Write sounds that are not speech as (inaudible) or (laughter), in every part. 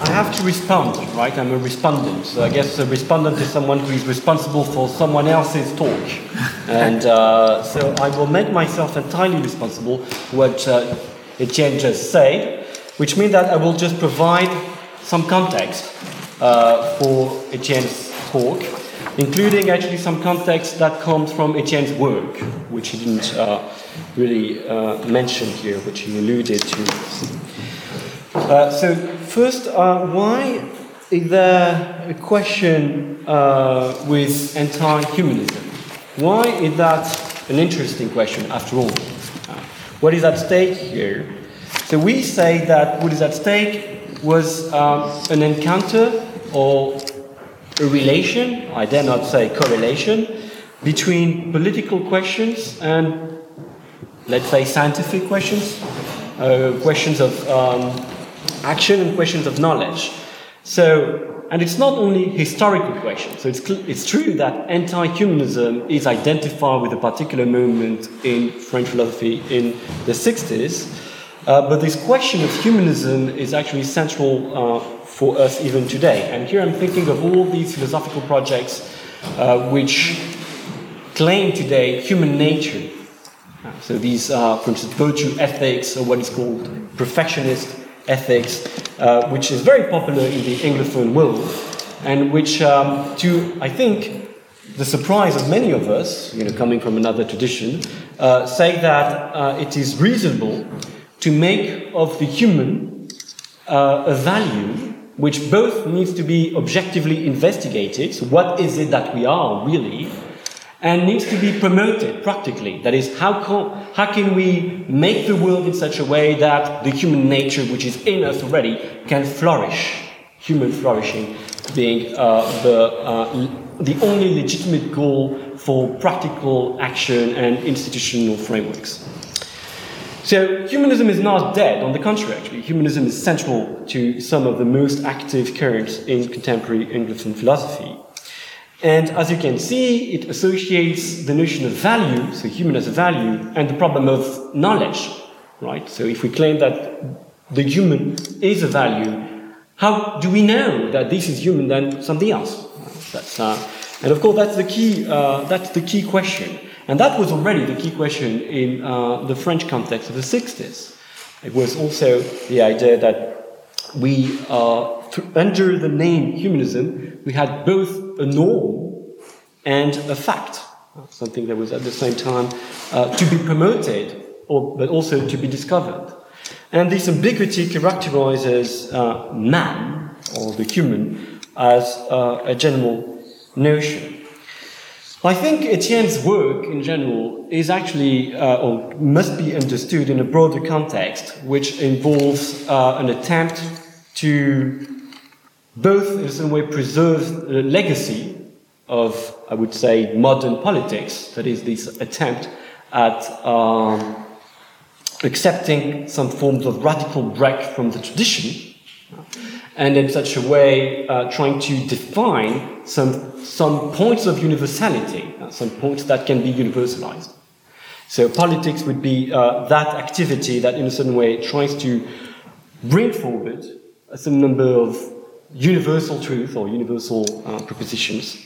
I have to respond, right? I'm a respondent. So I guess a respondent is someone who is responsible for someone else's talk. And uh, so I will make myself entirely responsible for what uh, Etienne just said, which means that I will just provide some context uh, for Etienne's talk, including actually some context that comes from Etienne's work, which he didn't uh, really uh, mention here, which he alluded to. Uh, so, first, uh, why is there a question uh, with anti humanism? Why is that an interesting question after all? Uh, what is at stake here? So, we say that what is at stake was um, an encounter or a relation, I dare not say correlation, between political questions and, let's say, scientific questions, uh, questions of um, action and questions of knowledge. So, and it's not only historical questions. So it's, it's true that anti-humanism is identified with a particular moment in French philosophy in the 60s, uh, but this question of humanism is actually central uh, for us even today. And here I'm thinking of all these philosophical projects uh, which claim today human nature. Uh, so these are, for instance, virtue ethics, or what is called perfectionist ethics, uh, which is very popular in the Anglophone world, and which, um, to I think, the surprise of many of us, you know, coming from another tradition, uh, say that uh, it is reasonable to make of the human uh, a value which both needs to be objectively investigated. So, what is it that we are really? And needs to be promoted practically. That is, how, can, how can we make the world in such a way that the human nature, which is in us already, can flourish? Human flourishing being uh, the, uh, the only legitimate goal for practical action and institutional frameworks. So, humanism is not dead, on the contrary, actually. Humanism is central to some of the most active currents in contemporary Anglophone philosophy. And as you can see, it associates the notion of value, so human as a value, and the problem of knowledge, right? So if we claim that the human is a value, how do we know that this is human than something else? That's, uh, and of course, that's the key. Uh, that's the key question, and that was already the key question in uh, the French context of the 60s. It was also the idea that we, uh, under the name humanism, we had both a norm and a fact, something that was at the same time uh, to be promoted, or, but also to be discovered. And this ambiguity characterizes uh, man, or the human, as uh, a general notion. I think Etienne's work in general is actually, uh, or must be understood in a broader context, which involves uh, an attempt to both in some way preserve the legacy of, I would say, modern politics, that is, this attempt at um, accepting some forms of radical break from the tradition, and in such a way uh, trying to define some, some points of universality, uh, some points that can be universalized. So politics would be uh, that activity that, in a certain way, tries to bring forward certain number of universal truth or universal uh, propositions.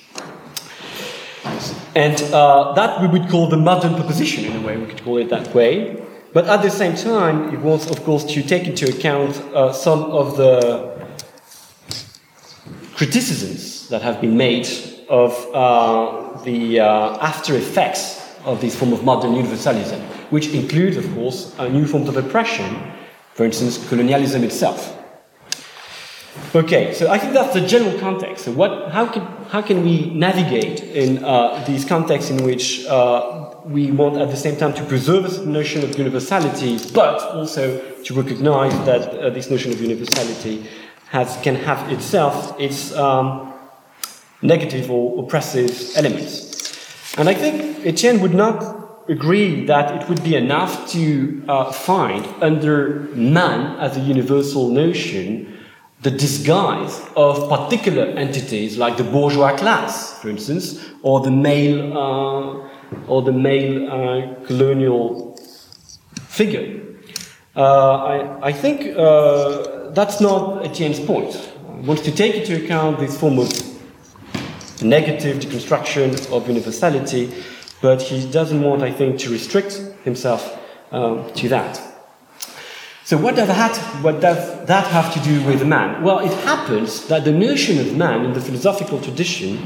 And uh, that we would call the modern proposition in a way, we could call it that way. But at the same time, it was, of course, to take into account uh, some of the criticisms that have been made of uh, the uh, after effects of this form of modern universalism, which includes, of course, new forms of oppression, for instance, colonialism itself. Okay, so I think that's the general context. So, what, how, can, how can we navigate in uh, these contexts in which uh, we want at the same time to preserve this notion of universality, but also to recognize that uh, this notion of universality has, can have itself its um, negative or oppressive elements? And I think Etienne would not agree that it would be enough to uh, find under man as a universal notion the disguise of particular entities like the bourgeois class, for instance, or the male uh, or the male uh, colonial figure. Uh, I, I, think uh, that's not Etienne's point. He wants to take into account this form of negative deconstruction of universality, but he doesn't want, I think, to restrict himself um, to that. So, what does, that, what does that have to do with man? Well, it happens that the notion of man in the philosophical tradition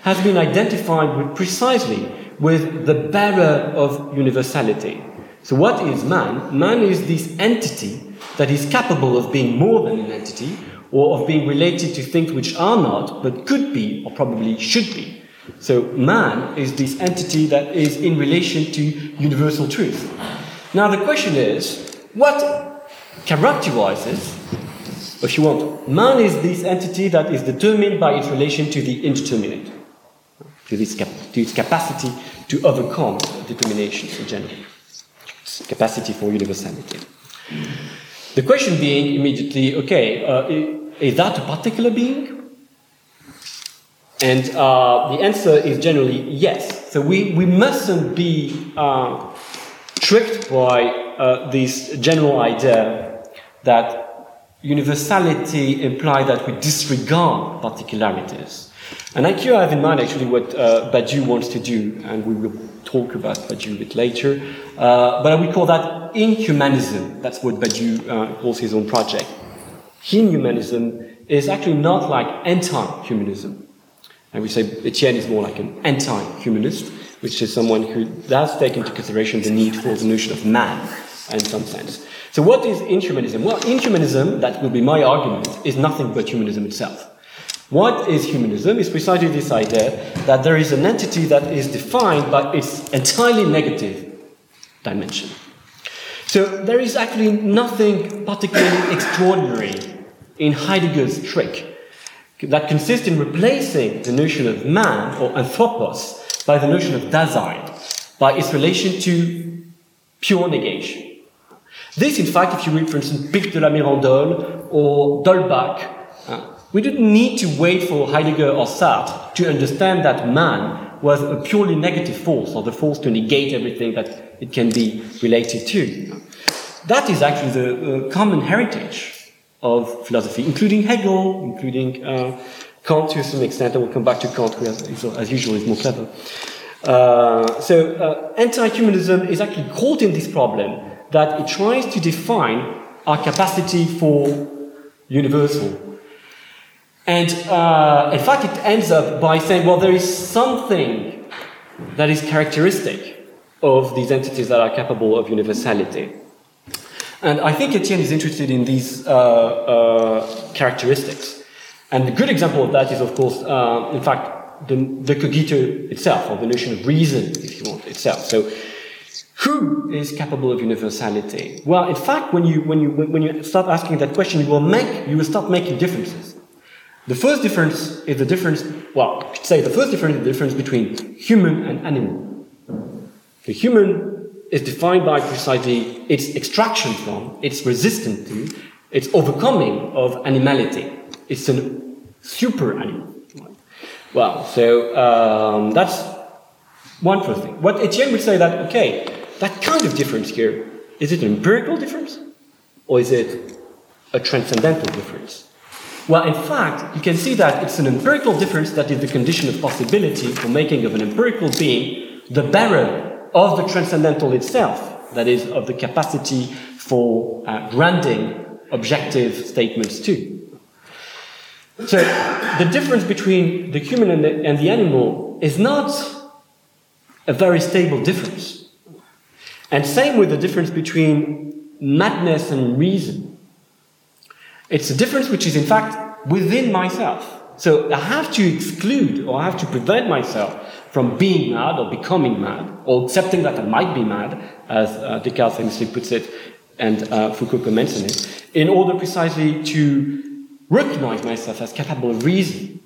has been identified with precisely with the bearer of universality. So, what is man? Man is this entity that is capable of being more than an entity or of being related to things which are not, but could be or probably should be. So, man is this entity that is in relation to universal truth. Now, the question is what characterizes, if you want, man is this entity that is determined by its relation to the indeterminate, to, this cap- to its capacity to overcome determinations in general, its capacity for universality. The question being immediately, okay, uh, is that a particular being? And uh, the answer is generally yes. So we, we mustn't be uh, tricked by uh, this general idea that universality implies that we disregard particularities. And I have in mind actually what uh, Badiou wants to do, and we will talk about Badiou a bit later. Uh, but we call that inhumanism. That's what Badiou uh, calls his own project. Inhumanism is actually not like anti-humanism. And we say Etienne is more like an anti-humanist, which is someone who does take into consideration the need for the notion of man in some sense. So what is inhumanism? Well, inhumanism, that will be my argument, is nothing but humanism itself. What is humanism? Is precisely this idea that there is an entity that is defined by its entirely negative dimension. So there is actually nothing particularly extraordinary in Heidegger's trick that consists in replacing the notion of man or anthropos by the notion of Dasein, by its relation to pure negation. This, in fact, if you read, for instance, Pic de la Mirandole or d'Holbach, uh, we didn't need to wait for Heidegger or Sartre to understand that man was a purely negative force, or the force to negate everything that it can be related to. That is actually the uh, common heritage of philosophy, including Hegel, including uh, Kant to some extent. and we'll come back to Kant, who, as, as usual, is more clever. Uh, so, uh, anti humanism is actually caught in this problem that it tries to define our capacity for universal and uh, in fact, it ends up by saying, well, there is something that is characteristic of these entities that are capable of universality. And I think Etienne is interested in these uh, uh, characteristics. And a good example of that is, of course, uh, in fact, the, the cogito itself, or the notion of reason, if you want, itself. So, who is capable of universality? Well, in fact, when you, when you, when you start asking that question, you will make, you will start making differences. The first difference is the difference, well, I could say the first difference is the difference between human and animal. The human is defined by precisely its extraction from, its resistance to, its overcoming of animality. It's a super animal. Well, so um, that's one first thing. What Etienne would say that, okay, that kind of difference here, is it an empirical difference? Or is it a transcendental difference? Well, in fact, you can see that it's an empirical difference that is the condition of possibility for making of an empirical being the bearer of the transcendental itself, that is, of the capacity for uh, granting objective statements too. So, the difference between the human and the, and the animal is not a very stable difference. And same with the difference between madness and reason. It's a difference which is, in fact, within myself. So I have to exclude or I have to prevent myself from being mad or becoming mad or accepting that I might be mad, as uh, Descartes famously puts it and uh, Foucault comments on it, in order precisely to recognize myself as capable of reason,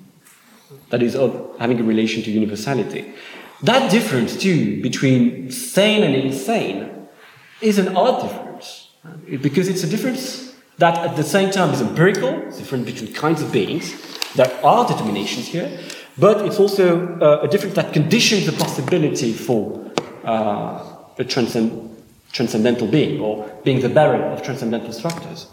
that is, of having a relation to universality. That difference, too, between sane and insane is an odd difference because it's a difference that at the same time is empirical, it's different between kinds of beings. There are determinations here, but it's also uh, a difference that conditions the possibility for uh, a transcend- transcendental being or being the bearer of transcendental structures.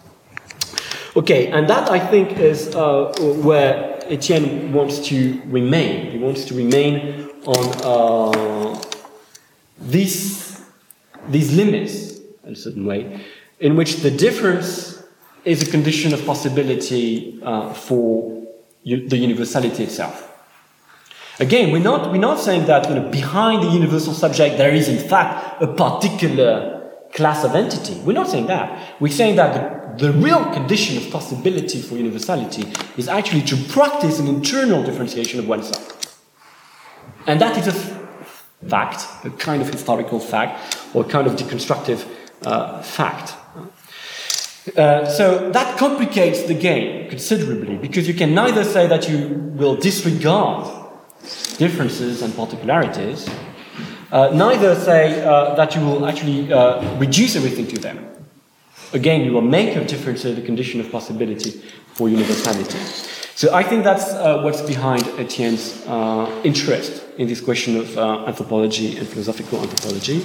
Okay, and that I think is uh, where Etienne wants to remain. He wants to remain on uh, these, these limits, in a certain way, in which the difference is a condition of possibility uh, for the universality itself. Again, we're not, we're not saying that you know, behind the universal subject there is in fact a particular class of entity. We're not saying that. We're saying that the, the real condition of possibility for universality is actually to practice an internal differentiation of oneself. And that is a fact, a kind of historical fact, or a kind of deconstructive uh, fact. Uh, so that complicates the game considerably because you can neither say that you will disregard differences and particularities, uh, neither say uh, that you will actually uh, reduce everything to them. Again, you will make a difference in the condition of possibility for universality. So I think that's uh, what's behind Etienne's interest in this question of anthropology and philosophical anthropology.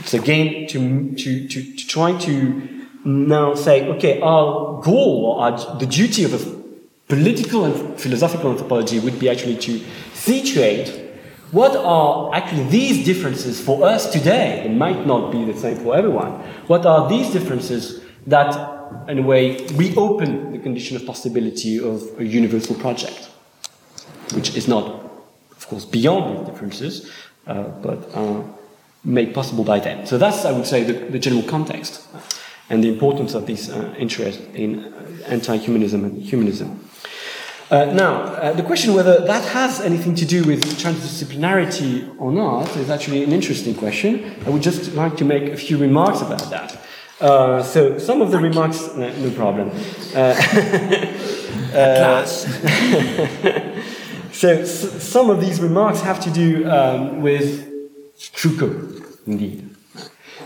It's again to, to, to, to try to now say, okay, our goal our, the duty of a political and philosophical anthropology would be actually to situate what are actually these differences for us today. It might not be the same for everyone. What are these differences that, in a way, reopen the condition of possibility of a universal project, which is not, of course, beyond these differences, uh, but uh, made possible by them. So that's, I would say, the, the general context and the importance of this uh, interest in uh, anti-humanism and humanism. Uh, now, uh, the question whether that has anything to do with transdisciplinarity or not is actually an interesting question. I would just like to make a few remarks about that. Uh, so, some of the remarks, no, no problem. Uh, (laughs) Class. (laughs) so, s- some of these remarks have to do um, with Foucault, indeed.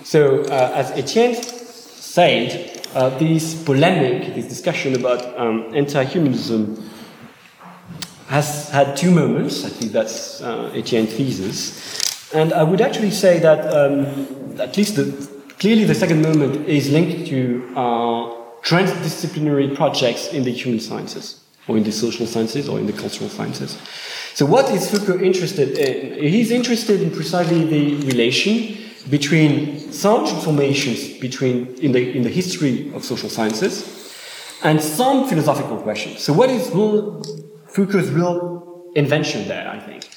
So, as Etienne said, uh, this polemic, this discussion about um, anti humanism has had two moments. I think that's uh, Etienne's thesis. And I would actually say that um, at least the, clearly the second moment is linked to uh, transdisciplinary projects in the human sciences, or in the social sciences, or in the cultural sciences. So, what is Foucault interested in? He's interested in precisely the relation between some transformations between in the, in the history of social sciences and some philosophical questions. So, what is Foucault's real invention there? I think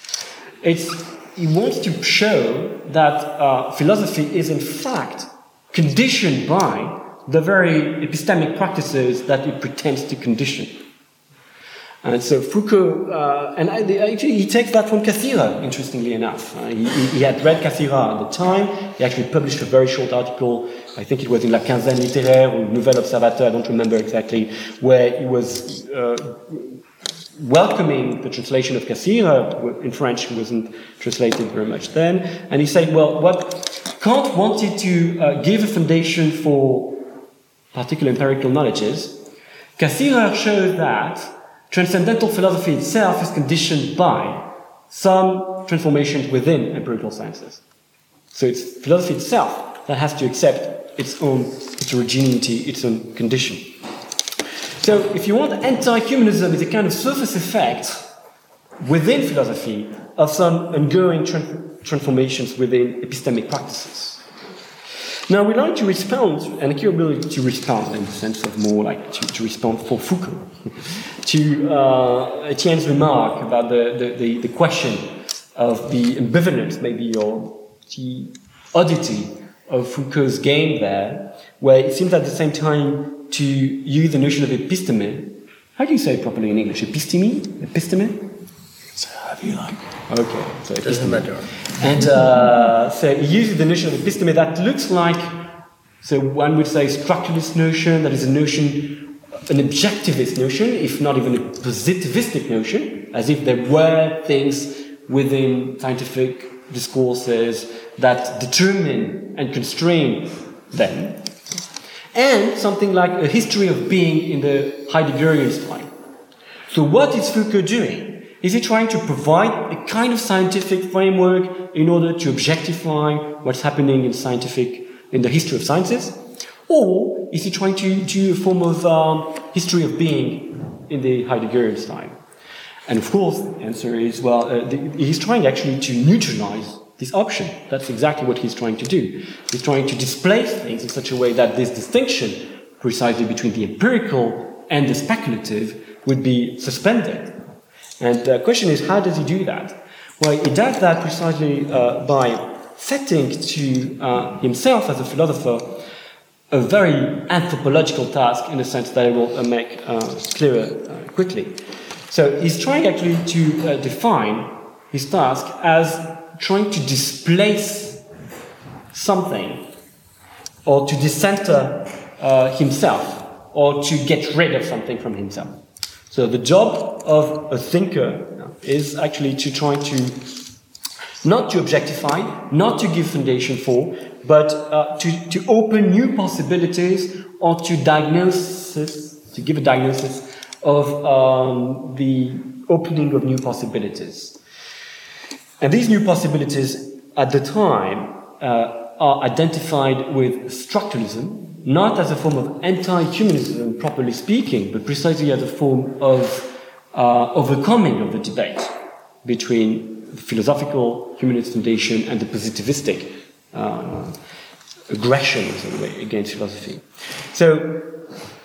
it's he wants to show that uh, philosophy is in fact conditioned by the very epistemic practices that it pretends to condition. And so Foucault, uh, and actually he takes that from Cassirer, interestingly enough. Uh, he, he, had read Cassirer at the time. He actually published a very short article, I think it was in La Quinzaine Littéraire or Nouvel Observateur, I don't remember exactly, where he was uh, welcoming the translation of Cassirer in French, who wasn't translated very much then. And he said, well, what Kant wanted to uh, give a foundation for particular empirical knowledges, Cassirer showed that transcendental philosophy itself is conditioned by some transformations within empirical sciences. So it's philosophy itself that has to accept its own heterogeneity, its own condition. So if you want, anti-humanism is a kind of surface effect within philosophy of some ongoing tra- transformations within epistemic practices. Now we like to respond, and the ability to respond in the sense of more like to, to respond for Foucault, (laughs) to uh, Etienne's remark about the, the, the, the, question of the ambivalence, maybe, or the oddity of Foucault's game there, where it seems at the same time to use the notion of episteme. How do you say it properly in English? Episteme? Episteme? So however you like. Okay, so it doesn't matter. And uh, so he uses the notion of episteme that looks like, so one would say, structuralist notion, that is a notion, an objectivist notion, if not even a positivistic notion, as if there were things within scientific discourses that determine and constrain them. And something like a history of being in the Heideggerian style. So what is Foucault doing? Is he trying to provide a kind of scientific framework in order to objectify what's happening in scientific, in the history of sciences? Or is he trying to do a form of um, history of being in the Heideggerian style? And of course, the answer is well, uh, the, he's trying actually to neutralize this option. That's exactly what he's trying to do. He's trying to displace things in such a way that this distinction, precisely between the empirical and the speculative, would be suspended. And the question is, how does he do that? Well, he does that precisely uh, by setting to uh, himself as a philosopher a very anthropological task in the sense that I will uh, make uh, clearer uh, quickly. So he's trying actually to uh, define his task as trying to displace something or to decenter uh, himself or to get rid of something from himself. So the job of a thinker is actually to try to not to objectify, not to give foundation for, but uh, to, to open new possibilities or to diagnosis, to give a diagnosis of um, the opening of new possibilities. And these new possibilities at the time uh, are identified with structuralism, not as a form of anti-humanism, properly speaking, but precisely as a form of uh, overcoming of the debate between the philosophical humanist foundation and the positivistic uh, aggression against philosophy. So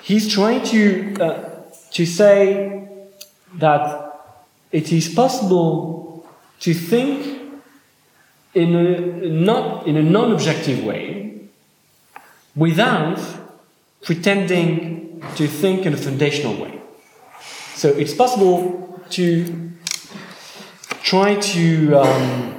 he's trying to uh, to say that it is possible to think in a not in a non-objective way without pretending to think in a foundational way. So it's possible to try to um,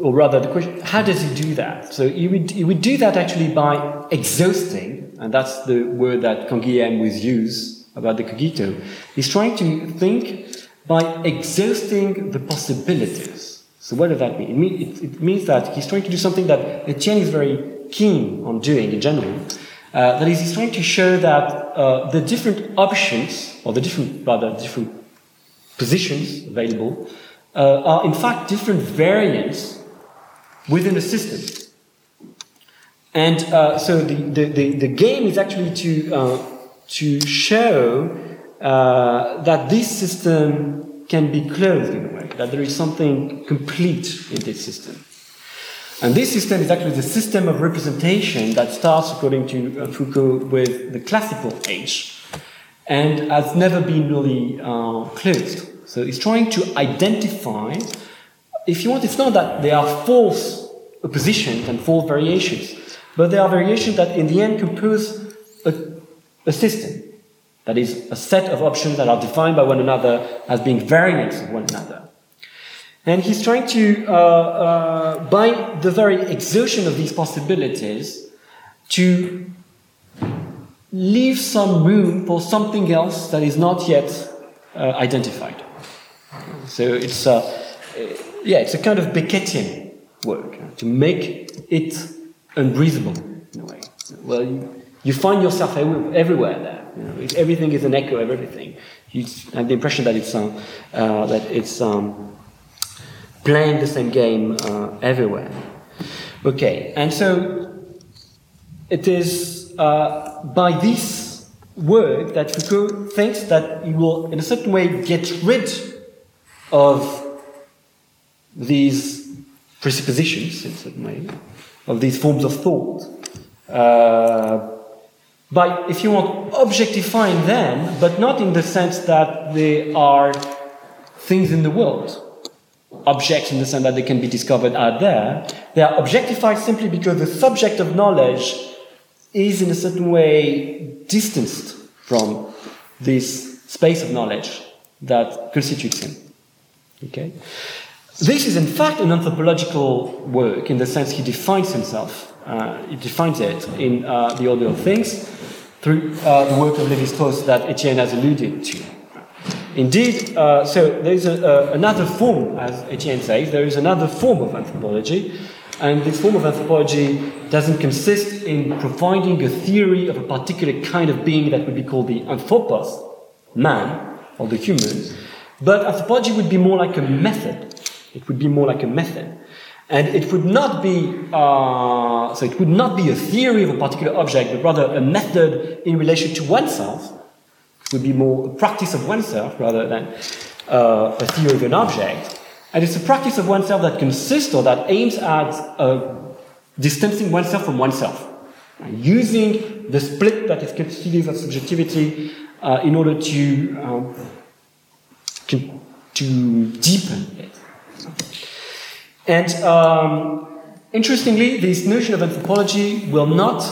or rather, the question, how does he do that? So he would, he would do that actually by exhausting, and that's the word that Canguilhem would use about the cogito. He's trying to think by exhausting the possibilities. So what does that mean? It, mean, it, it means that he's trying to do something that Etienne is very keen on doing in general. Uh, that is, he's trying to show that uh, the different options, or the different, rather, different positions available, uh, are in fact different variants within a system. And uh, so the, the, the, the, game is actually to, uh, to show uh, that this system can be closed in a way, that there is something complete in this system. And this system is actually the system of representation that starts, according to uh, Foucault, with the classical age and has never been really uh, closed. So he's trying to identify if you want, it's not that there are false oppositions and false variations, but there are variations that in the end compose a, a system. That is, a set of options that are defined by one another as being variants of one another. And he's trying to, uh, uh, by the very exertion of these possibilities, to leave some room for something else that is not yet uh, identified. So it's uh, yeah, it's a kind of Beckettian work to make it unbreathable in a way. Well, you, you find yourself everywhere there. You know, everything is an echo of everything. You have the impression that it's uh, uh, that it's um, playing the same game uh, everywhere. Okay, and so it is uh, by this work that Foucault thinks that he will, in a certain way, get rid of these presuppositions, in a certain way, of these forms of thought, uh, by, if you want, objectifying them, but not in the sense that they are things in the world. Objects in the sense that they can be discovered out there. They are objectified simply because the subject of knowledge is in a certain way distanced from this space of knowledge that constitutes him. Okay? This is, in fact, an anthropological work in the sense he defines himself. Uh, he defines it in uh, The Order of Things through uh, the work of Levi Strauss that Etienne has alluded to. Indeed, uh, so there is a, another form, as Etienne says, there is another form of anthropology, and this form of anthropology doesn't consist in providing a theory of a particular kind of being that would be called the anthropos, man, or the human, but anthropology would be more like a method it would be more like a method. And it would not be, uh, so it would not be a theory of a particular object, but rather a method in relation to oneself. It would be more a practice of oneself rather than uh, a theory of an object. And it's a practice of oneself that consists or that aims at uh, distancing oneself from oneself, using the split that is constitutive of subjectivity uh, in order to, um, to deepen it. And um, interestingly, this notion of anthropology will not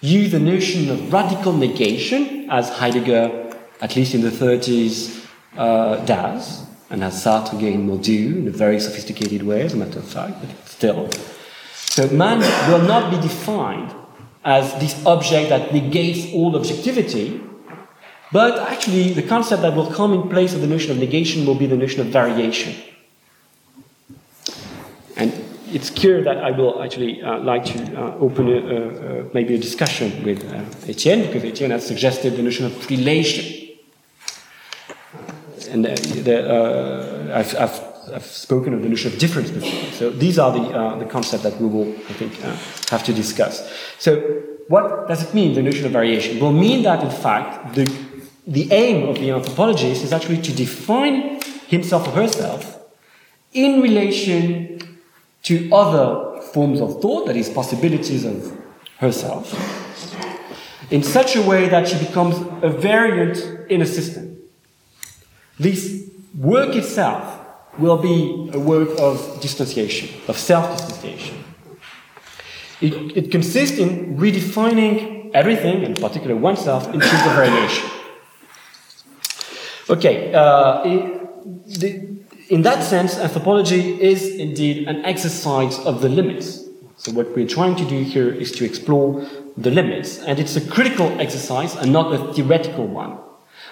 use the notion of radical negation, as Heidegger, at least in the 30s, uh, does, and as Sartre again will do in a very sophisticated way, as a matter of fact, but still. So man will not be defined as this object that negates all objectivity, but actually the concept that will come in place of the notion of negation will be the notion of variation. It's clear that I will actually uh, like to uh, open a, uh, maybe a discussion with uh, Etienne, because Etienne has suggested the notion of relation. And the, the, I've, I've, I've, spoken of the notion of difference before. So these are the, the concepts that we will, I think, have to discuss. So what does it mean, the notion of variation? It will mean that, in fact, the, the aim of the anthropologist is actually to define himself or herself in relation to other forms of thought, that is, possibilities of herself, in such a way that she becomes a variant in a system. This work itself will be a work of distanciation, of self distanciation. It, it, consists in redefining everything, in particular oneself, in terms of variation. Okay, uh, it, in that sense, anthropology is indeed an exercise of the limits. So, what we're trying to do here is to explore the limits, and it's a critical exercise and not a theoretical one.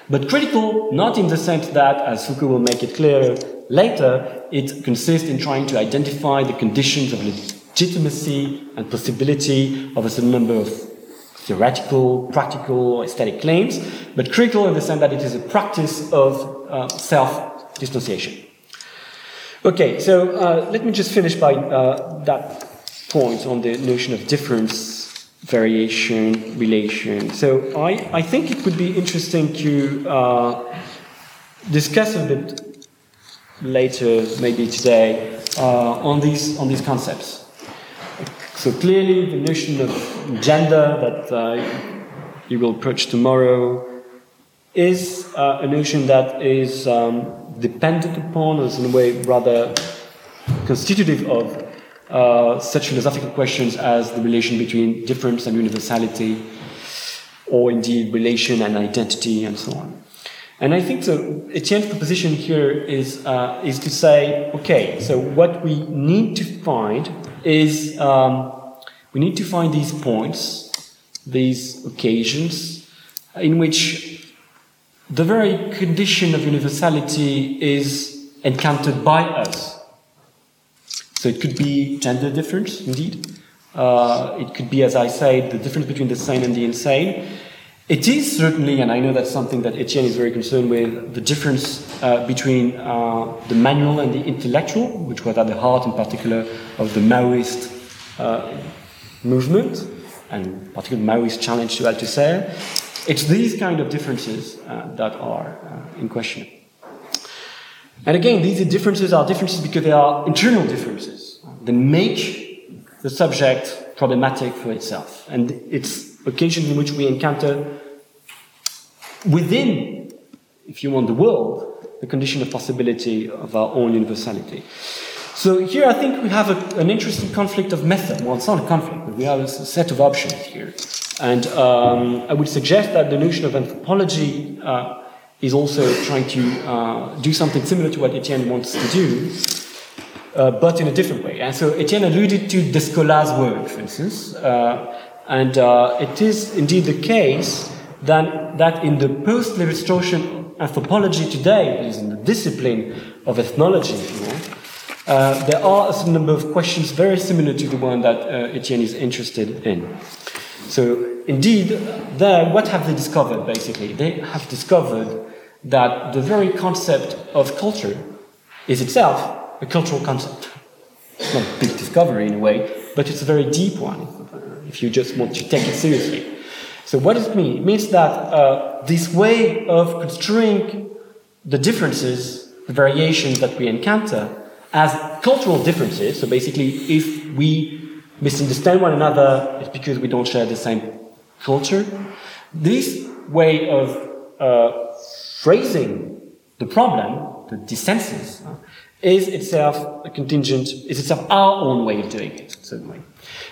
But critical, not in the sense that, as Foucault will make it clear later, it consists in trying to identify the conditions of legitimacy and possibility of a certain number of theoretical, practical, or aesthetic claims, but critical in the sense that it is a practice of uh, self dissociation. Okay, so uh, let me just finish by uh, that point on the notion of difference, variation, relation. So I, I think it would be interesting to uh, discuss a bit later, maybe today, uh, on these on these concepts. So clearly, the notion of gender that uh, you will approach tomorrow is uh, a notion that is. Um, dependent upon, or is in a way rather constitutive of uh, such philosophical questions as the relation between difference and universality, or indeed relation and identity, and so on. And I think so. Etienne's proposition here is uh, is to say, okay, so what we need to find is um, we need to find these points, these occasions, in which the very condition of universality is encountered by us. So it could be gender difference, indeed. Uh, it could be, as I said, the difference between the sane and the insane. It is certainly, and I know that's something that Etienne is very concerned with, the difference uh, between uh, the manual and the intellectual, which was at the heart, in particular, of the Maoist uh, movement, and particularly Maoist challenge to Althusser. It's these kind of differences uh, that are uh, in question. And again, these differences are differences because they are internal differences that make the subject problematic for itself. And it's occasions in which we encounter within, if you want, the world, the condition of possibility of our own universality. So here I think we have a, an interesting conflict of method. Well, it's not a conflict, but we have a set of options here. And um, I would suggest that the notion of anthropology uh, is also trying to uh, do something similar to what Etienne wants to do, uh, but in a different way. And so Etienne alluded to Descola's work, for instance, uh, and uh, it is indeed the case that, that in the post-Lévi-Straussian anthropology today, is in the discipline of ethnology, you know, uh, there are a certain number of questions very similar to the one that Etienne is interested in. So, indeed, there, what have they discovered basically? They have discovered that the very concept of culture is itself a cultural concept. it's not a big discovery in a way, but it's a very deep one if you just want to take it seriously. So what does it mean? It means that uh, this way of construing the differences, the variations that we encounter as cultural differences, so basically if we misunderstand one another, it's because we don't share the same culture. This way of uh, phrasing the problem, the dissensus, is itself a contingent, is itself our own way of doing it, certainly.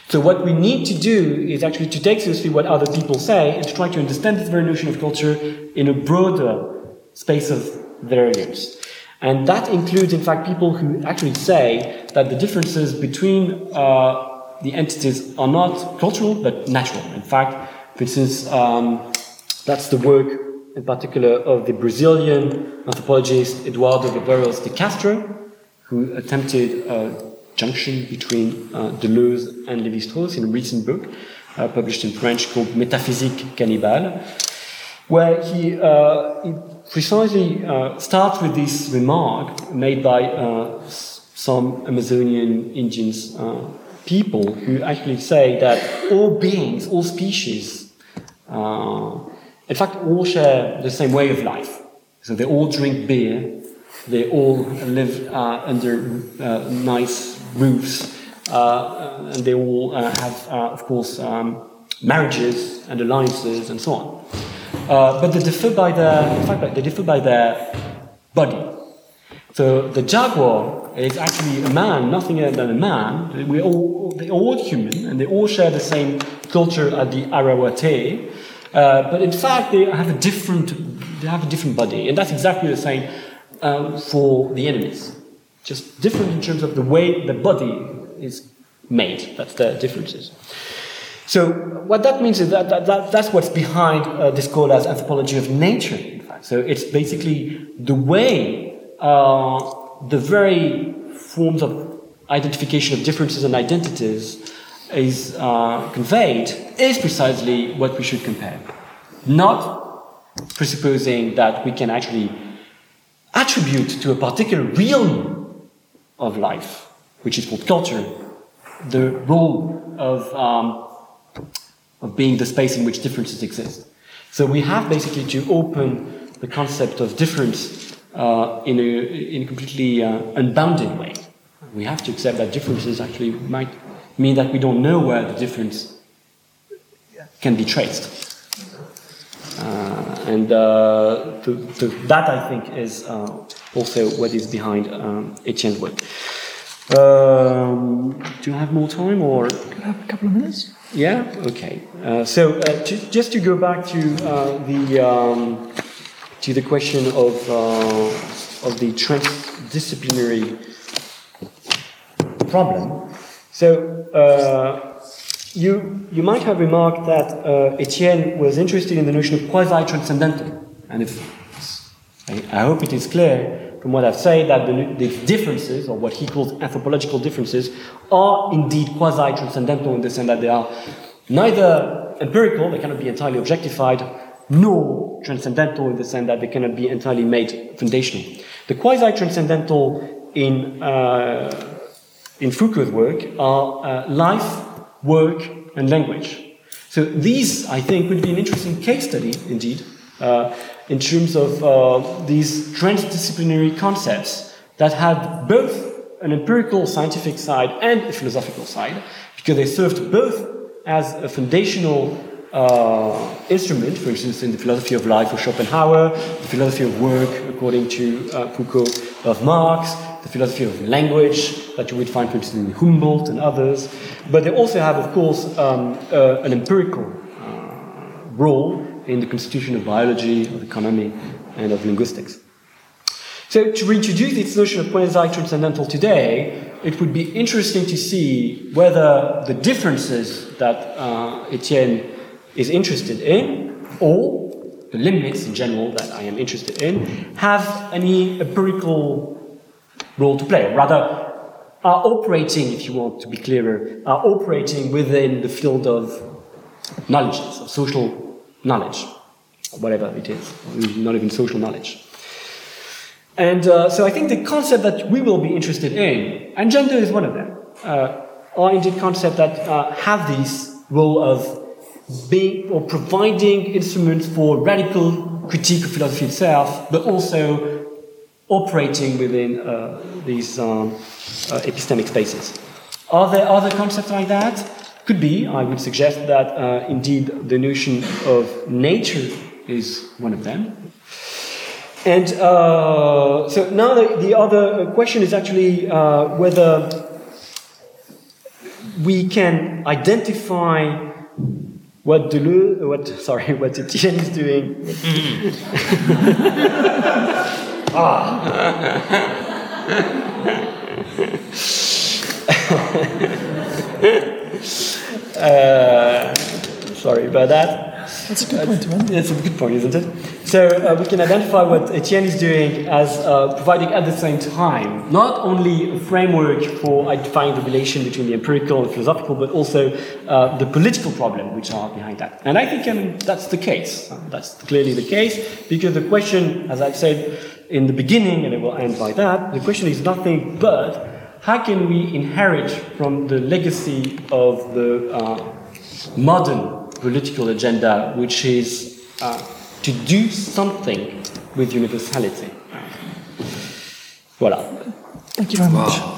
So what we need to do is actually to take seriously what other people say and to try to understand this very notion of culture in a broader space of variance. And that includes, in fact, people who actually say that the differences between uh, the entities are not cultural but natural. In fact, for instance, um, that's the work in particular of the Brazilian anthropologist Eduardo Viveiros de Castro, who attempted a junction between uh, Deleuze and Lévi-Strauss in a recent book uh, published in French called Métaphysique cannibale, where he, uh, he precisely uh, starts with this remark made by uh, some Amazonian Indians uh, people who actually say that all beings, all species, in fact, all share the same way of life. So they all drink beer, they all live uh, under uh, nice roofs, uh, and they all uh, have, uh, of course, um, marriages and alliances and so on. But they differ by their, in fact, they differ by their body. So the jaguar is actually a man, nothing other than a man. We all, they're all human, and they all share the same culture at the Araweté. Uh, but in fact, they have a different, they have a different body, and that's exactly the same uh, for the enemies. Just different in terms of the way the body is made. That's the differences. So what that means is that, that, that that's what's behind uh, this called as anthropology of nature. In fact, so it's basically the way uh, the very forms of identification of differences and identities is uh, conveyed is precisely what we should compare. Not presupposing that we can actually attribute to a particular realm of life, which is called culture, the role of, um, of being the space in which differences exist. So we have basically to open the concept of difference uh, in, a, in a completely uh, unbounded way. We have to accept that differences actually might mean that we don't know where the difference can be traced. Uh, and uh, to, to that, I think, is uh, also what is behind um, Etienne's work. Um, do you have more time, or could have a couple of minutes? Yeah. Okay. Uh, so uh, to, just to go back to uh, the um, to the question of of the transdisciplinary problem. So you, you might have remarked that uh, Etienne was interested in the notion of quasi-transcendental. And if, I, I, hope it is clear from what I've said that the, the differences, or what he calls anthropological differences, are indeed quasi-transcendental in the sense that they are neither empirical, they cannot be entirely objectified, nor transcendental in the sense that they cannot be entirely made foundational. The quasi-transcendental in, uh, in Foucault's work are uh, life work, and language. So these, I think, would be an interesting case study, indeed, in terms of uh, these transdisciplinary concepts that had both an empirical scientific side and a philosophical side, because they served both as a foundational uh, instrument, for instance, in the philosophy of life of Schopenhauer, the philosophy of work, according to uh, Foucault, of Marx, the philosophy of language that you would find, for instance, in Humboldt and others. But they also have, of course, um, uh, an empirical uh, role in the constitution of biology, of economy, and of linguistics. So, to reintroduce this notion of quasi transcendental today, it would be interesting to see whether the differences that uh, Etienne is interested in, or the limits in general that I am interested in, have any empirical role to play. Rather, are operating, if you want to be clearer, are operating within the field of knowledge, of social knowledge, whatever it is, not even social knowledge. And uh, so I think the concept that we will be interested in, and gender is one of them, uh, are indeed concepts that uh, have this role of being or providing instruments for radical critique of philosophy itself, but also operating within uh, these um, uh, epistemic spaces. Are there other concepts like that? Could be. I would suggest that uh, indeed the notion of nature is one of them. And uh, so now the, the, other question is actually uh, whether we can identify what Deleuze, what sorry, (laughs) what Etienne is doing. (laughs) ah. (laughs) uh, sorry about that. That's a good point end. That's a good point, isn't it? So uh, we can identify what Etienne is doing as uh, providing at the same time not only a framework for identifying the relation between the empirical and philosophical, but also uh, the political problem which are behind that. And I think um, that's the case. that's clearly the case because the question, as I've said in the beginning, and it will end by that, the question is nothing but how can we inherit from the legacy of the uh, modern political agenda, which is uh, to do something with universality. Voilà. Thank you very much. Wow.